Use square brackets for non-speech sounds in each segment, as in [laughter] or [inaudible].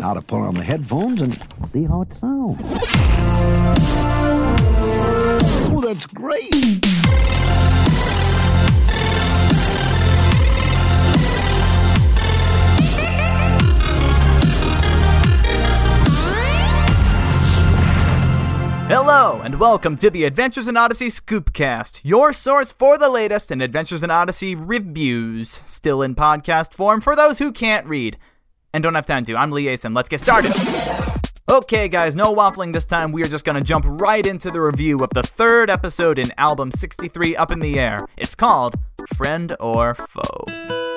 Now to put on the headphones and see how it sounds. Oh, that's great. Hello, and welcome to the Adventures in Odyssey Scoopcast, your source for the latest in Adventures in Odyssey reviews, still in podcast form for those who can't read and don't have time to. I'm Lee. Let's get started. Okay, guys, no waffling this time. We are just gonna jump right into the review of the third episode in album 63 Up in the Air. It's called Friend or Foe.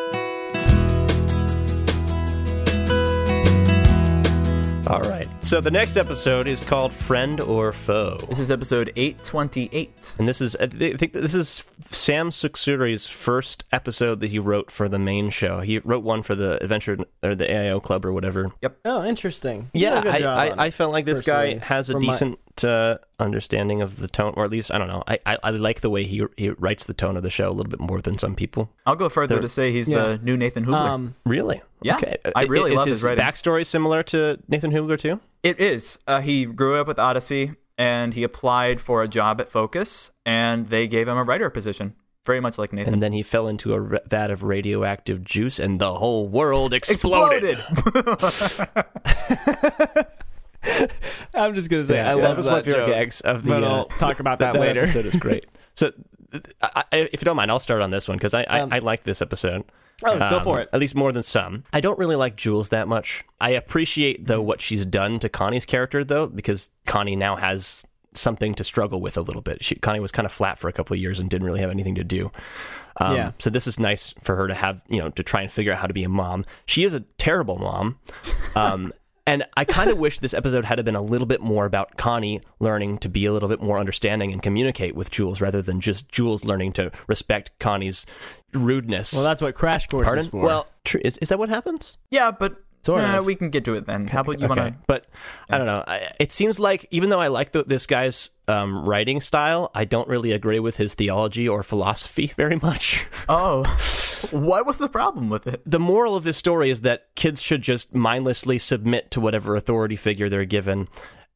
All right. So the next episode is called Friend or Foe. This is episode 828. And this is, I think this is Sam Suksiri's first episode that he wrote for the main show. He wrote one for the Adventure or the AIO Club or whatever. Yep. Oh, interesting. You Yeah, I, I, I felt like this guy has a decent uh, understanding of the tone, or at least I don't know. I, I, I like the way he he writes the tone of the show a little bit more than some people. I'll go further There- to say he's Yeah. the new Nathan Hoobler. Um, Really? Yeah, Okay. I really is love his, his writing. backstory similar to Nathan Hoobler too. It is. Uh, he grew up with Odyssey and he applied for a job at Focus and they gave him a writer position. Very much like Nathan. And then he fell into a ra- vat of radioactive juice, and the whole world exploded. [laughs] [laughs] [laughs] I'm just gonna say Yeah, I that love was that my favorite joke, gags of the. but uh, I'll talk about [laughs] that, later. episode is great. [laughs] So, I, I, if you don't mind, I'll start on this one because I, I, Um, I like this episode. Oh, go Um, for it. At least more than some. I don't really like Jules that much. I appreciate though what she's done to Connie's character though, because Connie now has something to struggle with a little bit. She, Connie was kind of flat for a couple of years and didn't really have anything to do. Um, Yeah. So this is nice for her to have, you know, to try and figure out how to be a mom. She is a terrible mom. Um, and I kind of wish this episode had been a little bit more about Connie learning to be a little bit more understanding and communicate with Jules rather than just Jules learning to respect Connie's rudeness. Well, that's what Crash Course Pardon? is for. Well, tr- is, is that what happens? yeah, but Sort uh, of. we can get to it then. How about you okay. want to? But I don't know. I, it seems like even though I like the, this guy's um, writing style, I don't really agree with his theology or philosophy [laughs] very much. Oh, what was the problem with it? the moral of this story is that kids should just mindlessly submit to whatever authority figure they're given.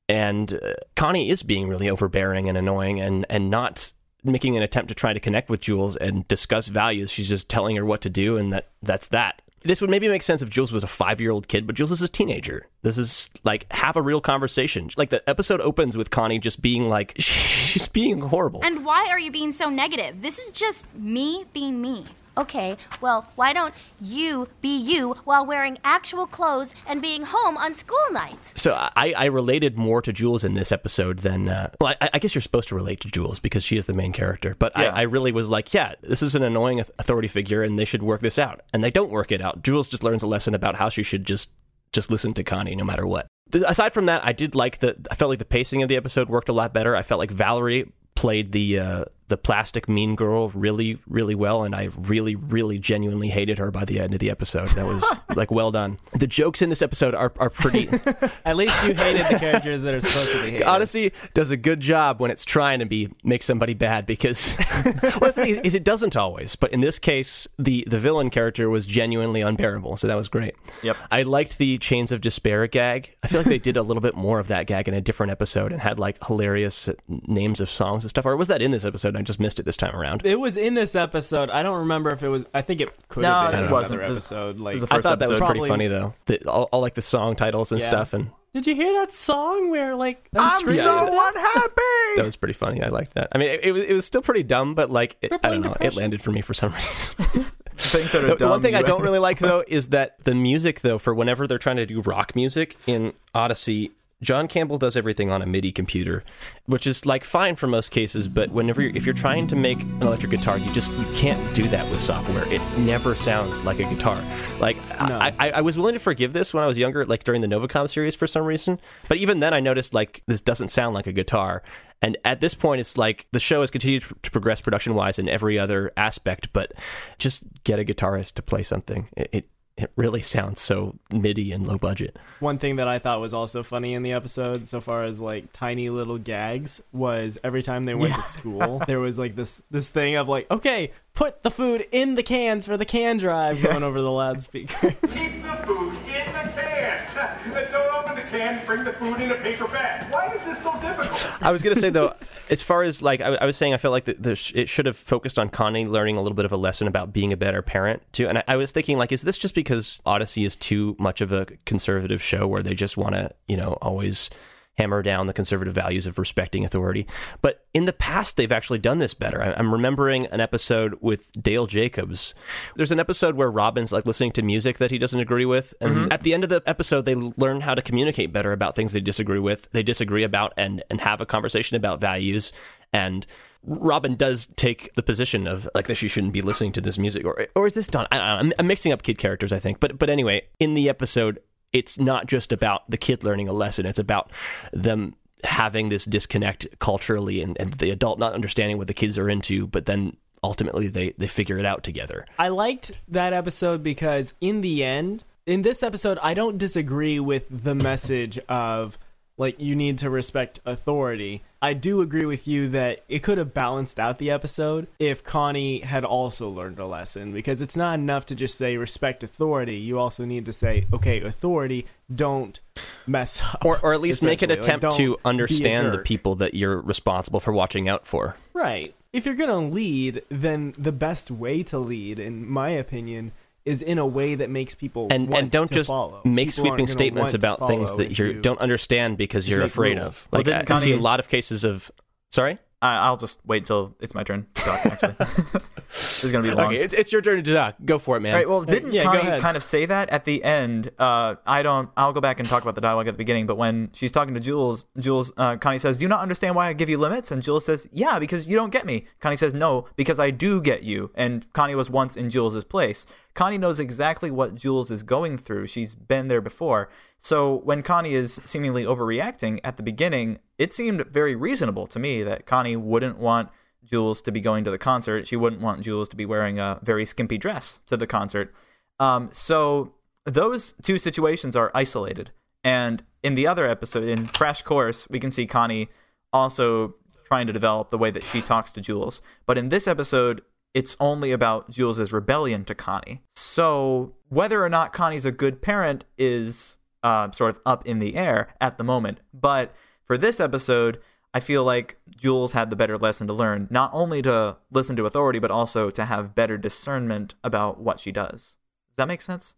And uh, Connie is being really overbearing and annoying and, and not making an attempt to try to connect with Jules and discuss values. She's just telling her what to do, and that that's that. This would maybe make sense if Jules was a five year old kid, but Jules is a teenager. This is like have a real conversation. Like the episode opens with Connie just being like, [laughs] she's being horrible. And why are you being so negative? This is just me being me. Okay, well, why don't you be you while wearing actual clothes and being home on school nights? So I, I related more to Jules in this episode than uh, well, I, I guess you're supposed to relate to Jules because she is the main character. But Yeah. I, I really was like, yeah, this is an annoying authority figure, and they should work this out. And they don't work it out. Jules just learns a lesson about how she should just just listen to Connie no matter what. Aside from that, I did like the. I felt like the pacing of the episode worked a lot better. I felt like Valerie played the uh, the plastic mean girl really really well, and I really really genuinely hated her by the end of the episode. That was [laughs] like well done. The jokes in this episode are are pretty. [laughs] At least you hated the characters that are supposed to be [laughs] hated. Odyssey does a good job when it's trying to be make somebody bad because well, the thing is, is it doesn't always. But in this case, the the villain character was genuinely unbearable, so that was great. Yep. I liked the Chains of Despair gag. I feel like they did a little bit more of that gag in a different episode and had like hilarious names of songs and stuff. Or was that in this episode? And I just missed it this time around. It was in this episode. I don't remember if it was. I think it could No, have been it wasn't. another This- episode. Like, this is the I first thought that was episode. pretty funny though. The, all, all like the song titles and Yeah. stuff, and did you hear that song where like I'm screaming so at that? unhappy. that was pretty funny. I liked that. I mean, it, it was it was still pretty dumb, but like it, I don't Crippling know, it landed for me for some [laughs] reason. Things that are The- the dumb, one thing I don't really like though is that the music though for whenever they're trying to do rock music in Odyssey, John Campbell does everything on a MIDI computer, which is like fine for most cases. But whenever you're, if you're trying to make an electric guitar, you just you can't do that with software. It never sounds like a guitar. Like No. I, I, I was willing to forgive this when I was younger, like during the Novacom series for some reason. But even then, I noticed like this doesn't sound like a guitar. And at this point, it's like the show has continued to progress production wise in every other aspect, but just get a guitarist to play something. It, it it really sounds so MIDI and low budget. One thing that I thought was also funny in the episode, so far as like tiny little gags, was every time they went to school, [laughs] there was like this this thing of like, okay, put the food in the cans for the can drive going over the loudspeaker. Keep the food in the can. said don't open the can, bring the food in a paper bag. Why is this so difficult? I was gonna say though, as far as like I, I was saying, I felt like the, the it should have focused on Connie learning a little bit of a lesson about being a better parent too. And I, I was thinking like, is this just because Odyssey is too much of a conservative show where they just want to you know always hammer down the conservative values of respecting authority. But in the past, they've actually done this better. I'm remembering an episode with Dale Jacobs. There's an episode where Robin's like listening to music that he doesn't agree with, and mm-hmm. at the end of the episode, they learn how to communicate better about things they disagree with, they disagree about, and and have a conversation about values and. Robin does take the position of like that she shouldn't be listening to this music, or or is this done? I don't know. I'm, I'm mixing up kid characters, I think, but but anyway, in the episode, it's not just about the kid learning a lesson. It's about them having this disconnect culturally and, and the adult not understanding what the kids are into, but then ultimately they, they figure it out together. I liked that episode because in the end, in this episode, I don't disagree with the message of like you need to respect authority. I do agree with you that it could have balanced out the episode if Connie had also learned a lesson because it's not enough to just say respect authority. You also need to say, okay, authority, don't mess up. Or, or at least make an essentially. Like, attempt to understand the people that you're responsible for watching out for. Right. If you're going to lead, then the best way to lead, in my opinion, is in a way that makes people And want and don't to just follow. make People sweeping statements about things that you don't understand because you're afraid rules. of. Well, Like I, didn't I see a lot of cases of. Sorry. I, I'll just wait until it's my turn to talk. Actually, [laughs] [laughs] this is gonna be long. Okay, it's, it's your turn to talk. Go for it, man. All right. Well, didn't yeah, Connie kind of say that at the end? Uh, I don't. I'll go back and talk about the dialogue at the beginning. But when she's talking to Jules, Jules, uh, Connie says, "Do you not understand why I give you limits?" And Jules says, "Yeah, because you don't get me." Connie says, "No, because I do get you." And Connie was once in Jules's place. Connie knows exactly what Jules is going through. She's been there before. So when Connie is seemingly overreacting at the beginning, it seemed very reasonable to me that Connie wouldn't want Jules to be going to the concert. She wouldn't want Jules to be wearing a very skimpy dress to the concert. Um, so those two situations are isolated. And in the other episode, in Crash Course, we can see Connie also trying to develop the way that she talks to Jules. But in this episode, it's only about Jules's rebellion to Connie. So whether or not Connie's a good parent is uh, sort of up in the air at the moment. But for this episode, I feel like Jules had the better lesson to learn, not only to listen to authority, but also to have better discernment about what she does. Does that make sense?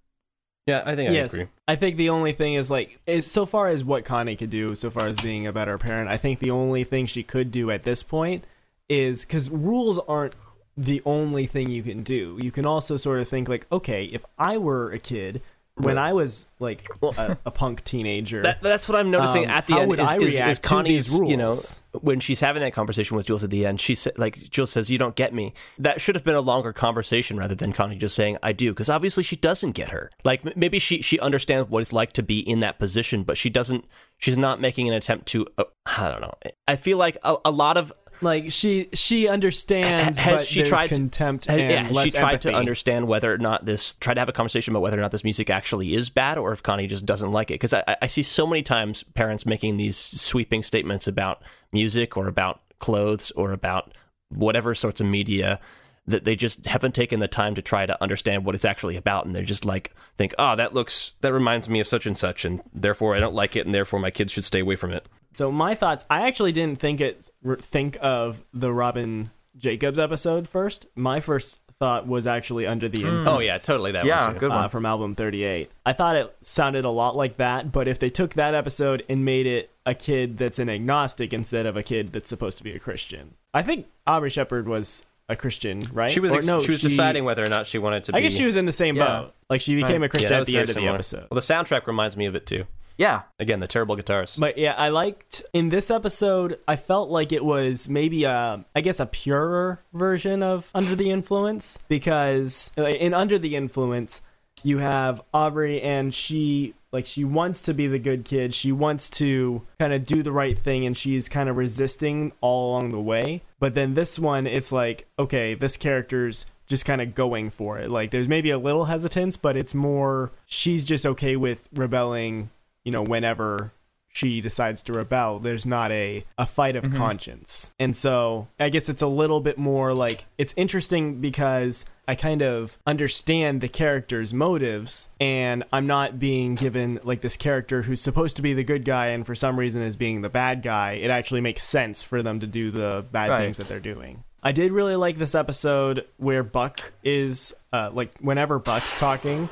Yeah, I think I yes, agree. I think the only thing is like, is so far as what Connie could do, so far as being a better parent, I think the only thing she could do at this point is because rules aren't the only thing you can do. You can also sort of think like, okay, if I were a kid when I was like a, a punk teenager, That, that's what I'm noticing Um, at the end is, I is, is Connie's, you know, when she's having that conversation with Jules at the end, she said, like, Jules says, you don't get me. That should have been a longer conversation rather than Connie just saying, I do, because obviously she doesn't get her. Like, m- maybe she, she understands what it's like to be in that position, but she doesn't, she's not making an attempt to, uh, I don't know. I feel like a, a lot of, like she she understands, has but she tried contempt to, and yeah, she tried empathy. to understand whether or not this try to have a conversation about whether or not this music actually is bad or if connie just doesn't like it? Because I, I see so many times parents making these sweeping statements about music or about clothes or about whatever sorts of media that they just haven't taken the time to try to understand what it's actually about. And they're just like think oh that looks that reminds me of such and such and therefore i don't like it and therefore my kids should stay away from it So my thoughts, I actually didn't think it think of the Robin Jacobs episode first. My first thought was actually under the influence. oh yeah totally that Yeah, one too good one. uh, from album 38. I thought it sounded a lot like that, but if they took that episode and made it a kid that's an agnostic instead of a kid that's supposed to be a Christian. I think Aubrey Shepard was a Christian, right? she was Or ex- no, she was deciding whether or not she wanted to I be guess she was in the same Yeah. boat. Like she became a Christian that at the very end of the episode. Well, the soundtrack reminds me of it too. Yeah. Again, the terrible guitars. But yeah, I liked in this episode. I felt like it was maybe a, I guess, a purer version of Under the Influence because uh, in Under the Influence, you have Aubrey and she like she wants to be the good kid. She wants to kind of do the right thing, and she's kind of resisting all along the way. But then this one, it's like okay, this character's just kind of going for it. Like there's maybe a little hesitance, but it's more she's just okay with rebelling you know, whenever she decides to rebel, there's not a, a fight of conscience. And so I guess it's a little bit more like it's interesting because I kind of understand the character's motives and I'm not being given like this character who's supposed to be the good guy and for some reason is being the bad guy. It actually makes sense for them to do the bad Right. things that they're doing. I did really like this episode where Buck is uh, like whenever Buck's talking,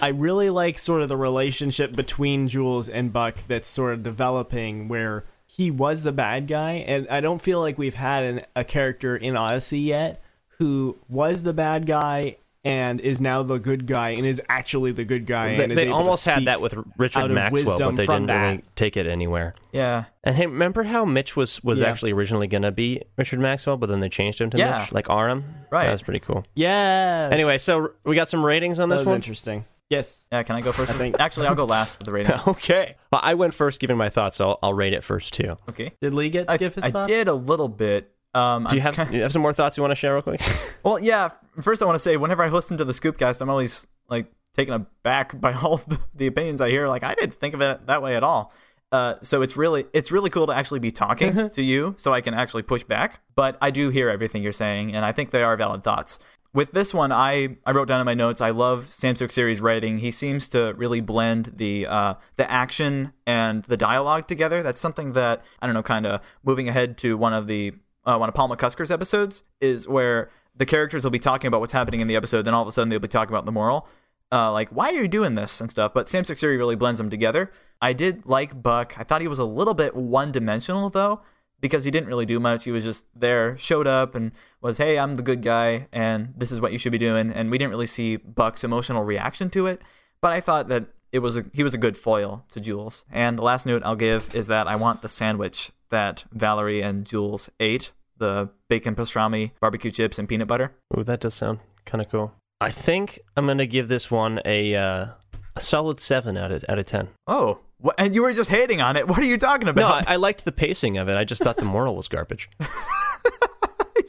I really like sort of the relationship between Jules and Buck that's sort of developing where he was the bad guy and I don't feel like we've had an, a character in Odyssey yet who was the bad guy and is now the good guy and is actually the good guy They, and is they able to almost had that with Richard out Maxwell, but they didn't really take it anywhere. Yeah. And hey, remember how Mitch was was Yeah. actually originally going to be Richard Maxwell, but then they changed him to Yeah. Mitch, like Aram. Right. That was pretty cool. Yeah. Anyway, so we got some ratings on that this was one. interesting. Yes. Yeah, can I go first? I think- Actually, I'll go last with the rating. [laughs] Okay. Well, I went first, giving my thoughts. So I'll, I'll rate it first too. Okay. Did Lee get to I, give his I thoughts? did a little bit. Um, Do you I'm have you have some more thoughts you want to share real quick? [laughs] [laughs] Well, yeah. First, I want to say, whenever I listen to the Scoopcast, I'm always like taken aback by all the, the opinions I hear. Like, I didn't think of it that way at all. Uh, so it's really it's really cool to actually be talking to you, so I can actually push back. But I do hear everything you're saying, and I think they are valid thoughts. With this one, I, I wrote down in my notes. I love Sam Suksiri's writing. He seems to really blend the uh, the action and the dialogue together. That's something that I don't know. Kind of moving ahead to one of the uh, one of Paul McCusker's episodes is where the characters will be talking about what's happening in the episode, then all of a sudden they'll be talking about the moral. Uh, like, why are you doing this and stuff? But Sam Suksiri really blends them together. I did like Buck. I thought he was a little bit one dimensional, though, because he didn't really do much. He was just there, showed up, and was, hey, I'm the good guy, and this is what you should be doing. And we didn't really see Buck's emotional reaction to it. But I thought that it was a, he was a good foil to Jules. And the last note I'll give is that I want the sandwich that Valerie and Jules ate the bacon pastrami, barbecue chips, and peanut butter. Ooh, that does sound kind of cool. I think I'm gonna give this one a uh, a solid seven out of out of ten. Oh, what, and you were just hating on it. What are you talking No, about? I, I liked the pacing of it. I just thought the moral was garbage. [laughs]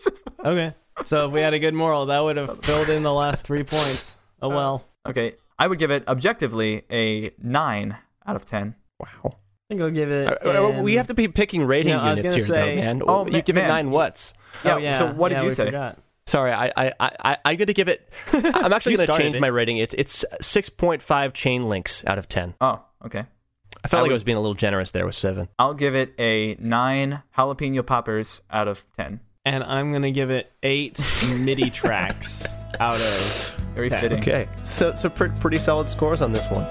Just- Okay. So if we had a good moral, that would have filled in the last three points. Oh well. okay, I would give it objectively a nine out of ten. Wow. I think I'll give it. Uh, uh, we have to be picking rating Yeah, I was units here, say- though, man. Oh, you ma- give it man. nine what's? Yeah. Oh, yeah. So what did you say? forgot. Sorry, I I I I I'm gonna give it. [laughs] I'm actually gonna change it. my rating. It's it's six point five chain links out of ten. Oh, okay. I felt I like I was being a little generous there with seven. I'll give it a nine jalapeno poppers out of ten. And I'm gonna give it eight [laughs] MIDI tracks out of. Very Okay. fitting. Okay, so so pre- pretty solid scores on this one.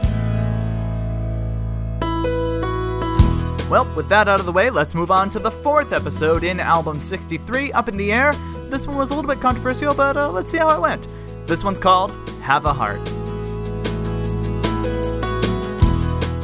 Well, with that out of the way, let's move on to the fourth episode in album 63, Up in the Air. This one was a little bit controversial, but uh, let's see how it went. This one's called Have a Heart.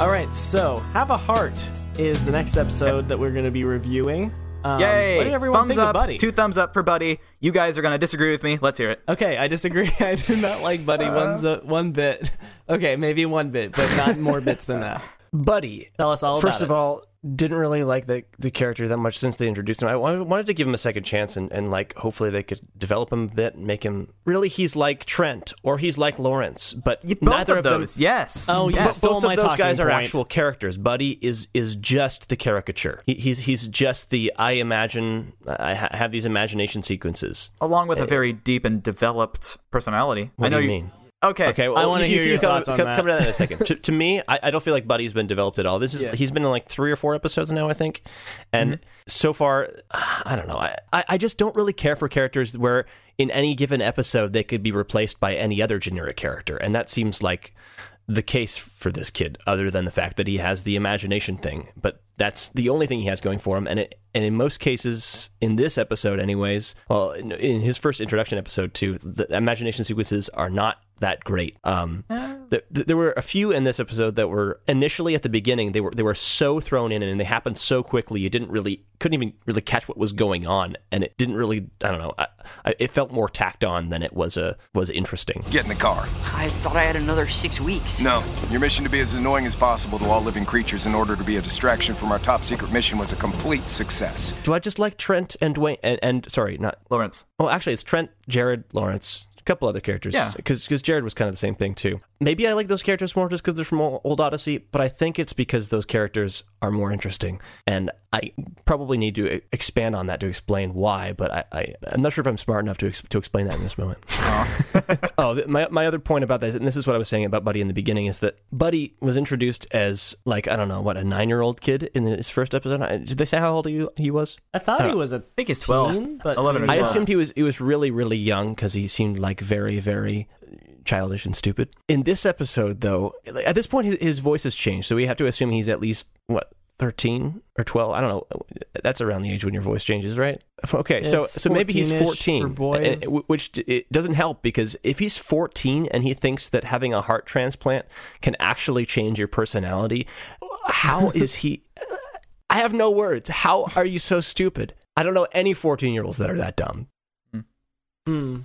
All right. So, have a heart is the next episode that we're gonna be reviewing. Um, Yay! What did everyone thumbs think up, of Buddy? two thumbs up for Buddy. You guys are going to disagree with me. Let's hear it. Okay, I disagree. [laughs] I do not like Buddy one Uh. one bit. [laughs] Okay, maybe one bit, but not more bits than that. Buddy, Tell us all First about of it. all, didn't really like the the character that much since they introduced him. I wanted, wanted to give him a second chance and, and like hopefully they could develop him a bit and make him really he's like Trent or he's like Lawrence, but Both neither of of, those, them. yes. Oh, yes. stole Both my of those talking guys are actual characters. Buddy is is just the caricature. He, he's he's just the I imagine. I ha- have these imagination sequences. Along with a eh, very deep and developed personality. What I know do you mean? Okay. Okay, I wanna hear you your come, thoughts on come, that. come to that in a [laughs] second. to, to me, I, I don't feel like Buddy's been developed at all. This is Yeah. he's been in like three or four episodes now, I think, and Mm-hmm. so far, I don't know. I I just don't really care for characters where in any given episode they could be replaced by any other generic character, and that seems like the case for this kid. Other than the fact that he has the imagination thing, but that's the only thing he has going for him, and it. And in most cases, in this episode, anyways, well, in, in his first introduction episode too, the imagination sequences are not that great. Um, th- th- there were a few in this episode that were initially at the beginning they were they were so thrown in and they happened so quickly you didn't really couldn't even really catch what was going on and it didn't really I don't know I, I, it felt more tacked on than it was a was interesting. Get in the car. I thought I had another six weeks. No. Your mission to be as annoying as possible to all living creatures in order to be a distraction from our top secret mission was a complete success. Do I just like Trent and Dwayne and, and sorry not Lawrence. well actually it's Trent Jared Lawrence couple other characters. Yeah. because Jared was kind of the same thing too. Maybe I like those characters more just because they're from Old Odyssey, but I think it's because those characters are more interesting, and I probably need to e- expand on that to explain why. But I, I I'm not sure if I'm smart enough to ex- to explain that in this moment. [laughs] oh, my my other point about that, and this is what I was saying about Buddy in the beginning, is that Buddy was introduced as like I don't know what a nine year old kid in his first episode. Did they say how old he he was? I thought he oh. was a I think he's 12. teen, but 11 or I assumed he was he was really really young because he seemed like very very childish and stupid. In this episode, though, at this point his, his voice has changed, so we have to assume he's at least what. 13 or 12 i don't know that's around the age when your voice changes right okay so It's so maybe he's 14-ish 14 for boys. and- and- which it doesn't help because if he's 14 and he thinks that having a heart transplant can actually change your personality how [laughs] is he i have no words how are you so stupid i don't know any 14 year olds that are that dumb Hmm.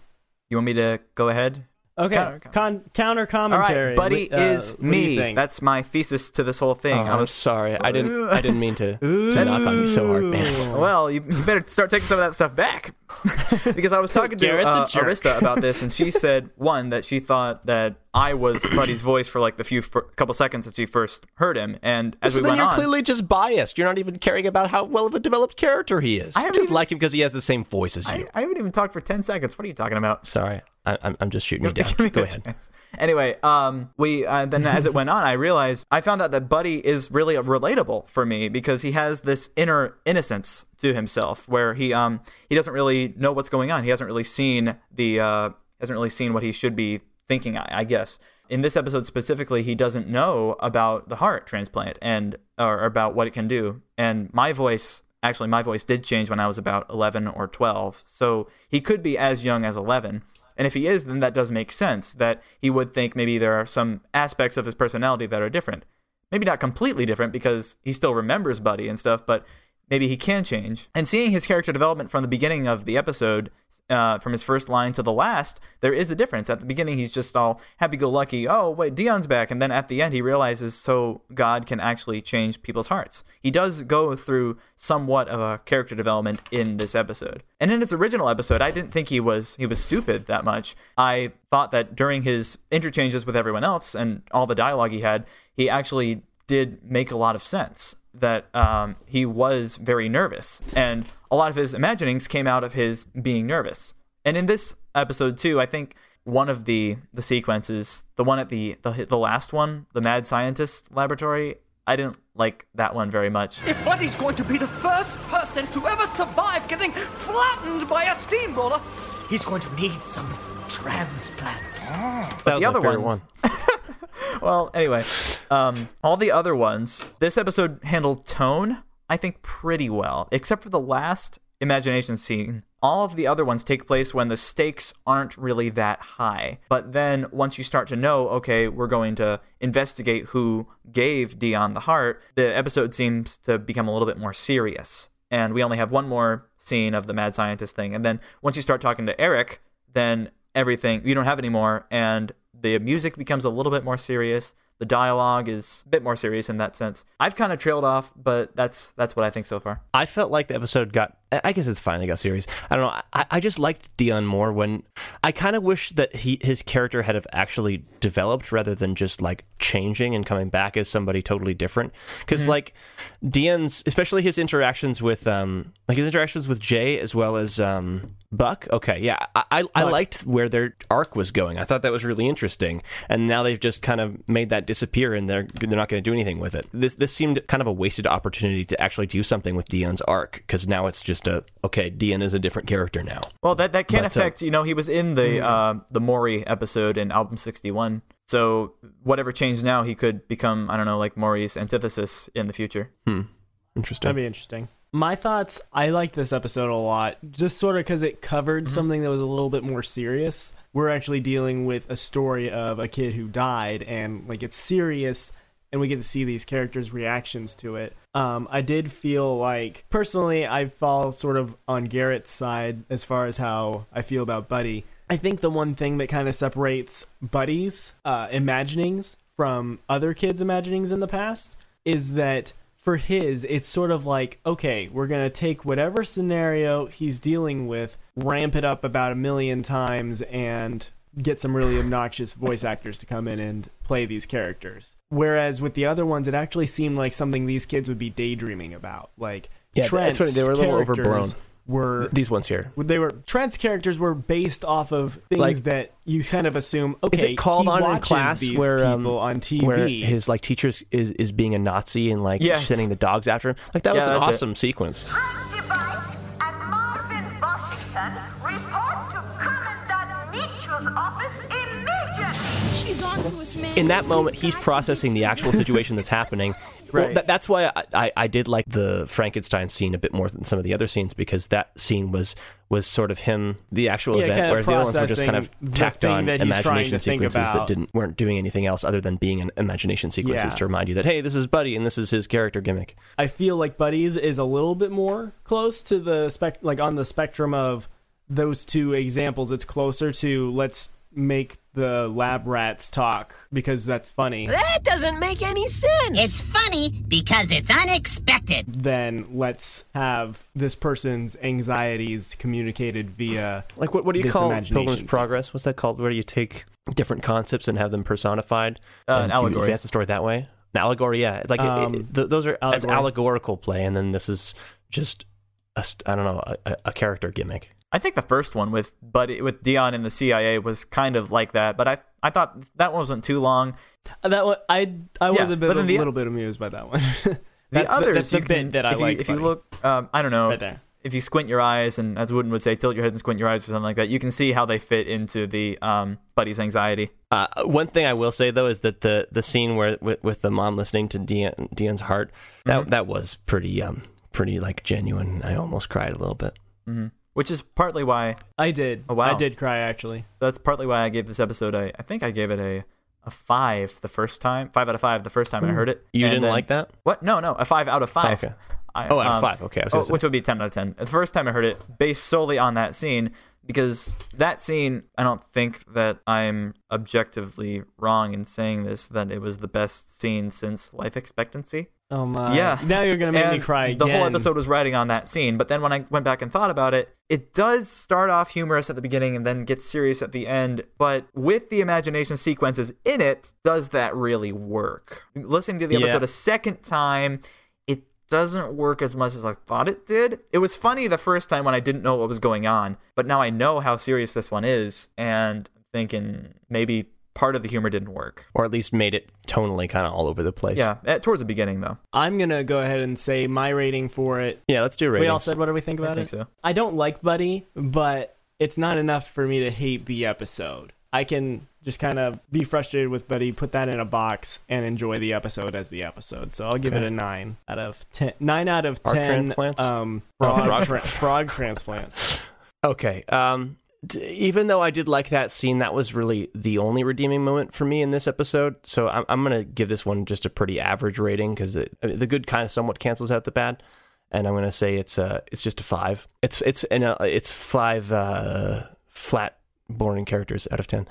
You want me to go ahead? Okay, Counter, Con- counter commentary. right, Buddy Uh, is what do you me. That's my thesis to this whole thing. Oh, I I'm was sorry. I didn't. [laughs] I didn't mean to, to knock on you so hard, man. [laughs] Well, you, you better start taking some of that stuff back. [laughs] because I was talking to uh. Arista about this, and she said, one, that she thought that I was [clears throat] Buddy's voice for like the few fir- couple seconds that you first heard him. And as So we then went you're on, clearly just biased. You're not even caring about how well of a developed character he is. I just even- like him because he has the same voice as you. I haven't even talked for 10 seconds. What are you talking about? Sorry, I, I'm, I'm just shooting you down. Give me Go ahead. chance. Anyway, um, we uh, then as it went on, I realized I found out that Buddy is really relatable for me because he has this inner innocence to himself, where he um he doesn't really know what's going on. He hasn't really seen the uh hasn't really seen what he should be thinking. I, I guess in this episode specifically, he doesn't know about the heart transplant and or about what it can do. And my voice actually my voice did change when I was about 11 or 12. So he could be as young as 11. And if he is, then that does make sense that he would think maybe there are some aspects of his personality that are different. Maybe not completely different because he still remembers Buddy and stuff, but maybe he can change. And seeing his character development from the beginning of the episode, uh, from his first line to the last, there is a difference. At the beginning, he's just all happy go lucky. Oh, wait, Dion's back. And then at the end, he realizes so God can actually change people's hearts. He does go through somewhat of a character development in this episode. And in his original episode, I didn't think he was he was stupid that much. I thought that during his interchanges with everyone else and all the dialogue he had, he actually did make a lot of sense that um, he was very nervous and a lot of his imaginings came out of his being nervous and in this episode too i think one of the the sequences the one at the the, the last one the mad scientist laboratory i didn't like that one very much If Buddy's going to be the first person to ever survive getting flattened by a steamroller, he's going to need some transplants. That was the my other ones- one. [laughs] [laughs] well anyway um, all the other ones this episode handled tone i think pretty well except for the last imagination scene. All of the other ones take place when the stakes aren't really that high. But then once you start to know okay we're going to investigate who gave dion the heart the episode seems to become a little bit more serious. And we only have one more scene of the mad scientist thing. And then once you start talking to eric then everything you don't have anymore and the music becomes a little bit more serious the dialogue is a bit more serious in that sense i've kind of trailed off but that's that's what i think so far I felt like the episode got. I guess it's finally got serious. I don't know. I, I just liked Dion more when I kind of wish that he his character had have actually developed rather than just like changing and coming back as somebody totally different. Because like Dion's, especially his interactions with um like his interactions with Jay as well as um Buck. Okay, yeah, I I, I liked where their arc was going. I thought that was really interesting. And now they've just kind of made that disappear, and they're they're not going to do anything with it. This this seemed kind of a wasted opportunity to actually do something with Dion's arc because now it's just a okay. Dion is a different character now. well that that can But, uh, affect you know he was in the uh, the maury episode in album 61 so whatever changed now he could become i don't know like maury's antithesis in the future Hmm. Interesting. That'd be interesting. My thoughts, I like this episode a lot, just sort of because it covered Mm-hmm. something that was a little bit more serious. We're actually dealing with a story of a kid who died, and like it's serious, and we get to see these characters' reactions to it. Um, I did feel like, personally, I fall sort of on Garrett's side as far as how I feel about Buddy. I think the one thing that kind of separates Buddy's uh, imaginings from other kids' imaginings in the past is that for his, it's sort of like, okay, we're going to take whatever scenario he's dealing with, ramp it up about a million times and get some really obnoxious voice actors to come in and play these characters. Whereas with the other ones, it actually seemed like something these kids would be daydreaming about. Like Yeah, Trent's that's right, they were a little overblown. Were These ones here. they were Trent's characters were based off of things Like- that you kind of assume. Okay, Is it called he on in class where um, people on TV? where his like teachers is is being a Nazi and like Yes. sending the dogs after him? Like that was an that's it. awesome sequence. Device at Marvin, Washington. Report to Commandant Nietzsche's office immediately. She's on to us, man. in that moment he's processing the actual situation that's happening Well, Right. that, that's why I, I, I did like the Frankenstein scene a bit more than some of the other scenes because that scene was was sort of him the actual Yeah, event, kind of whereas the other ones were just kind of tacked on that he's trying imagination sequences that didn't weren't doing anything else other than being an imagination sequences Yeah. to remind you that hey, this is Buddy and this is his character gimmick. I feel like Buddies is a little bit more close to the spec, like on the spectrum of those two examples. It's closer to let's make the lab rats talk because that's funny. That doesn't make any sense. It's funny because it's unexpected. Then let's have this person's anxieties communicated via Like what what do you call imagination Pilgrim's. Progress? What's that called? Where you take different concepts and have them personified? Uh, an you allegory. advance the story that way. An allegory, yeah. Like it- it- Um, th- those are that's allegory. allegorical play, and then this is just a I don't know a, a- a character gimmick. I think the first one with Buddy with Dion in the CIA was kind of like that, but I I thought that one wasn't too long. Uh, that one. I I was a bit a the- little bit amused by that one. The that's others, the, that's the you bit that I if you, like. If you look, um, I don't know, right there. if you squint your eyes and as Wooton would say, tilt your head and squint your eyes or something like that, you can see how they fit into the um, Buddy's anxiety. Uh, one thing I will say though is that the the scene where with, with the mom listening to Dion, Dion's heart that Mm-hmm. that was pretty um pretty like genuine. I almost cried a little bit. Which is partly why I did. Oh, wow. I did cry actually. that's partly why I gave this episode a I think I gave it a a five the first time, five out of five the first time I heard it. You And didn't then- like that? What? No, no, a five out of five. Okay. I, Oh, out of um, five. Okay, oh, which would be ten out of ten. The first time I heard it, based solely on that scene, because that scene, I don't think that I'm objectively wrong in saying this. That it was the best scene since Life Expectancy. Oh my! Yeah. Now you're gonna make me And cry The whole episode was riding on that scene, but then when I went back and thought about it, it does start off humorous at the beginning and then get serious at the end. But with the imagination sequences in it, does that really work? Listening to the Yeah. episode a second time, it doesn't work as much as I thought it did. It was funny the first time when I didn't know what was going on, but now I know how serious this one is, and I'm thinking maybe part of the humor didn't work. Or at least made it tonally kind of all over the place. Yeah, eh, towards the beginning though. I'm gonna go ahead and say my rating for it. Yeah, let's do ratings. We all said what do we think about think it? so. I don't like Buddy, but it's not enough for me to hate the episode. I can just kind of be frustrated with Buddy, put that in a box, and enjoy the episode as the episode. So I'll give it a nine out of ten. Nine out of Heart ten. transplants? Um, frog, frog- tra- frog [laughs] transplants. Okay. Um, d- even though I did like that scene, that was really the only redeeming moment for me in this episode. So I'm, I'm going to give this one just a pretty average rating because the good kind of somewhat cancels out the bad, and I'm going to say it's uh it's just a five. It's it's and uh, it's five uh, flat, boring characters out of ten.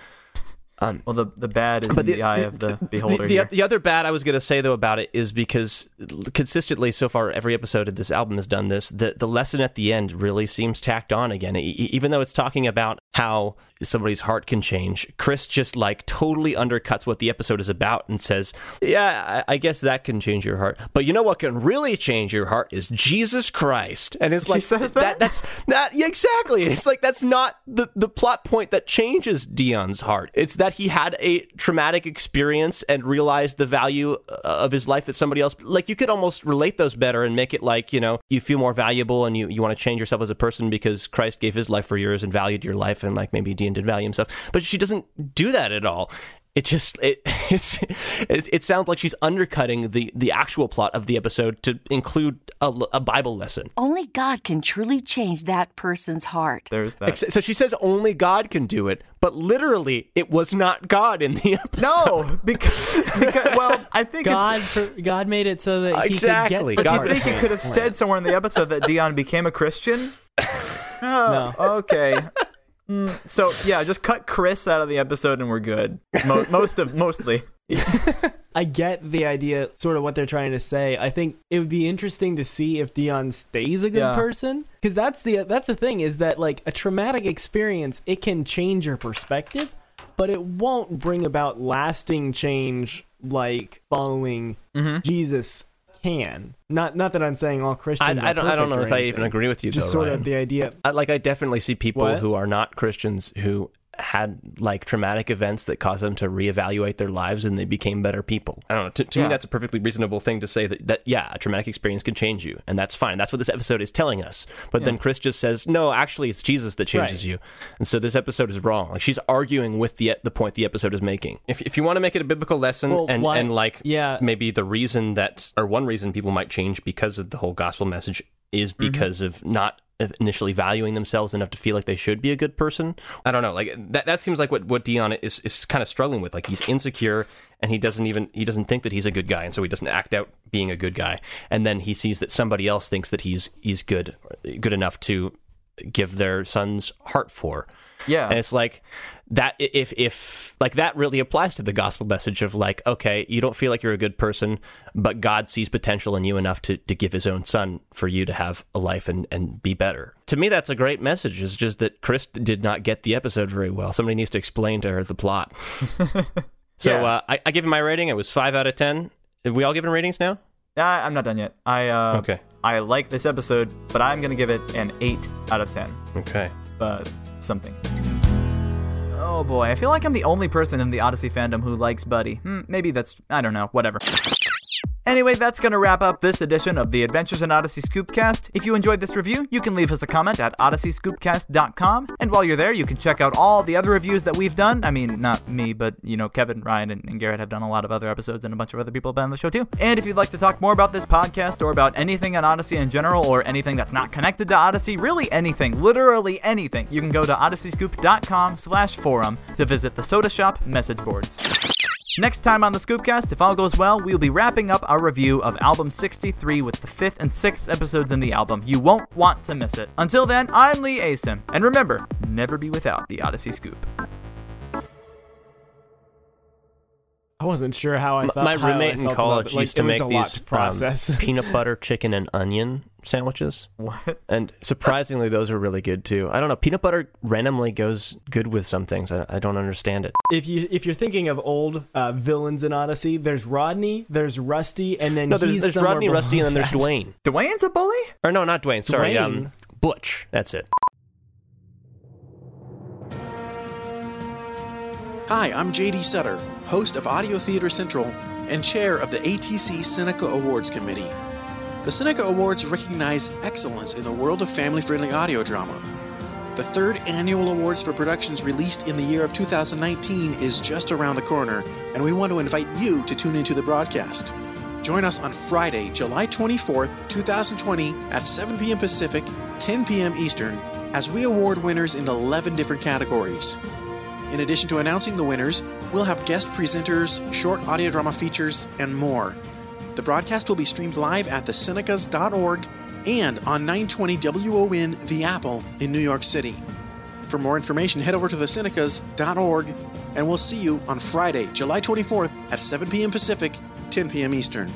Um, Well, the the bad is in the, eye of the, beholder. the, the other bad I was going to say though about it is because consistently so far every episode of this album has done this. The the lesson at the end really seems tacked on again, even though it's talking about how somebody's heart can change. Chris just like totally undercuts what the episode is about and says, "Yeah, I, I guess that can change your heart, but you know what can really change your heart is Jesus Christ." And it's like says that? that's not yeah, exactly. It's like that's not the the plot point that changes Dion's heart. It's that he had a traumatic experience and realized the value uh, of his life that somebody else like you could almost relate those better and make it like, you know, you feel more valuable and you, you want to change yourself as a person because Christ gave his life for yours and valued your life and like maybe Dion did value himself. But she doesn't do that at all. It just it [laughs] it's it, it sounds like she's undercutting the the actual plot of the episode to include a, a Bible lesson. Only God can truly change that person's heart. There's that. Ex- So she says only God can do it, but literally it was not God in the [laughs] episode. No, because, because well, I think God, it's. for, God made it so that he Exactly. could get the But God- you think it could have said somewhere in the episode that Dion became a Christian? [laughs] Oh, okay. Mm, so yeah, just cut Chris out of the episode and we're good. Mo- [laughs] most of mostly. I get the idea, sort of what they're trying to say. I think it would be interesting to see if Dion stays a good Yeah. person, because that's the that's the thing is that like a traumatic experience, it can change your perspective, but it won't bring about lasting change like following Mm-hmm. Jesus can. Not not that I'm saying all I, Christians. I are don't. I don't know if I even agree with you. Just though, sort Ryan. of the idea. I, like I definitely see people What? who are not Christians who had like traumatic events that caused them to reevaluate their lives and they became better people. I don't know. To, to Yeah. me, that's a perfectly reasonable thing to say that, that yeah, a traumatic experience can change you, and that's fine. That's what this episode is telling us. But then Chris just says, no, actually, it's Jesus that changes Right. you, and so this episode is wrong. Like she's arguing with the the point the episode is making. If if you want to make it a biblical lesson Well, and why- and like yeah. maybe the reason that or one reason people might change because of the whole gospel message is Mm-hmm. because of not initially valuing themselves enough to feel like they should be a good person. I don't know. Like that that seems like what what Dion is is kind of struggling with. Like he's insecure and he doesn't even he doesn't think that he's a good guy and so he doesn't act out being a good guy. And then he sees that somebody else thinks that he's he's good good enough to give their son's heart for. Yeah. And it's like that if if like that really applies to the gospel message of like okay you don't feel like you're a good person but god sees potential in you enough to, to give his own son for you to have a life and, and be better to me that's a great message it's just that chris did not get the episode very well somebody needs to explain to her the plot [laughs] so Yeah. uh, I, I give it my rating it was 5 out of 10 have we all given ratings now I, I'm not done yet. I uh, Okay. I like this episode, but I'm gonna give it an eight out of ten. okay But something. Oh boy, I feel like I'm the only person in the Odyssey fandom who likes Buddy. Hmm, maybe that's I don't know. Whatever. Anyway, that's going to wrap up this edition of the Adventures in Odyssey Scoopcast. If you enjoyed this review, you can leave us a comment at odysseyscoopcast.com. And while you're there, you can check out all the other reviews that we've done. I mean, not me, but, you know, Kevin, Ryan, and, and Garrett have done a lot of other episodes, and a bunch of other people have been on the show too. And if you'd like to talk more about this podcast or about anything on Odyssey in general, or anything that's not connected to Odyssey, really anything, literally anything, you can go to odysseyscoop.com slash forum to visit the Soda Shop message boards. Next time on the Scoopcast, if all goes well, we'll be wrapping up our review of album 63 with the fifth and sixth episodes in the album. You won't want to miss it. Until then, I'm Lee Asim, and remember, never be without the Odyssey Scoop. I wasn't sure how I M- thought. my how I roommate in felt about college it. Like, used to make these to process. um, [laughs] peanut butter chicken and onion sandwiches What? and surprisingly those are really good too i don't know peanut butter randomly goes good with some things i, I don't understand it if you if you're thinking of old uh, villains in Odyssey, there's Rodney, there's Rusty, and then no there's, he's there's rodney rusty and then there's dwayne Dwayne's a bully? or no not dwayne sorry Dwayne. um butch that's it Hi, I'm JD Sutter, host of Audio Theater Central and chair of the ATC Seneca Awards Committee. The Seneca Awards recognize excellence in the world of family friendly audio drama. The third annual awards for productions released in the year of 2019 is just around the corner, and we want to invite you to tune into the broadcast. Join us on Friday, July 24th, 2020 at 7 p.m. Pacific, 10 p.m. Eastern, as we award winners in 11 different categories. In addition to announcing the winners, we'll have guest presenters, short audio drama features, and more. The broadcast will be streamed live at thesenecas.org and on 920 WON The Apple in New York City. For more information, head over to thesenecas.org and we'll see you on Friday, July 24th at 7 p.m. Pacific, 10 p.m. Eastern.